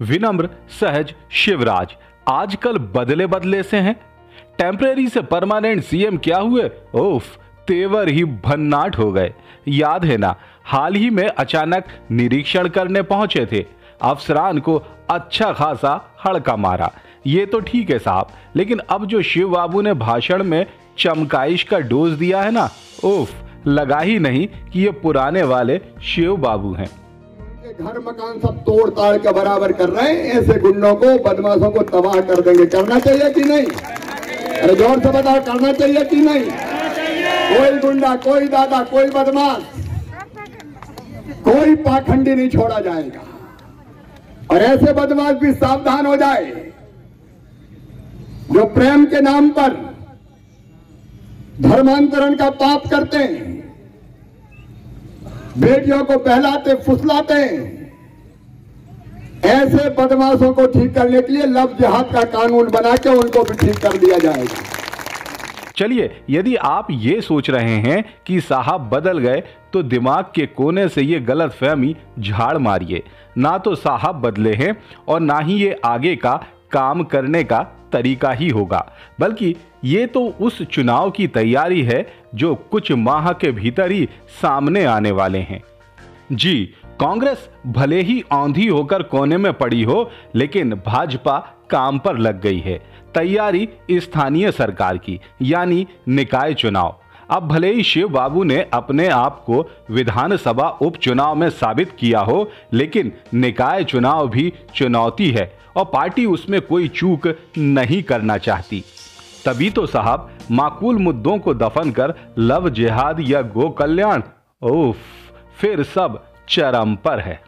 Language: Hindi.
विनम्र, सहज शिवराज, आजकल बदले बदले से हैं। टेम्परेरी से परमानेंट सीएम क्या हुए? ओफ तेवर ही भन्नाट हो गए। याद है ना, हाल ही में अचानक निरीक्षण करने पहुँचे थे। अफसरान को अच्छा खासा हड़का मारा। ये तो ठीक है साहब, लेकिन अब जो शिव बाबू ने भाषण में चमकाइश का डोज दिया है ना, उफ, लगा ही नहीं कि ये पुराने वाले शिव बाबू हैं। घर मकान सब तोड़ ताड़ के बराबर कर रहे हैं। ऐसे गुंडों को, बदमाशों को तबाह कर देंगे। करना चाहिए कि नहीं? अरे ज़ोर से बताओ, करना चाहिए कि नहीं? कोई गुंडा, कोई दादा, कोई बदमाश, कोई पाखंडी नहीं छोड़ा जाएगा। और ऐसे बदमाश भी सावधान हो जाए। जो प्रेम के नाम पर धर्मांतरण का पाप करते हैं बेटियों को बहलाते, फुसलाते। ऐसे बदमाशों को ठीक करने के लिए लव जिहाद का कानून बना के उनको भी ठीक कर दिया जाएगा। चलिए, यदि आप ये सोच रहे हैं कि साहब बदल गए तो दिमाग के कोने से ये गलत फहमी झाड़ मारिए। ना तो साहब बदले हैं और ना ही ये आगे का काम करने का तरीका ही होगा। बल्कि ये तो उस चुनाव की तैयारी है जो कुछ माह के भीतर ही सामने आने वाले हैं। जी, कांग्रेस भले ही औंधी होकर कोने में पड़ी हो, लेकिन भाजपा काम पर लग गई है। तैयारी स्थानीय सरकार की, यानी निकाय चुनाव। अब भले ही शिव बाबू ने अपने आप को विधानसभा उपचुनाव में साबित किया हो, लेकिन निकाय चुनाव भी चुनौती है और पार्टी उसमें कोई चूक नहीं करना चाहती। तभी तो साहब माकूल मुद्दों को दफन कर लव जिहाद या गो कल्याण ओफ फिर सब चरम पर है।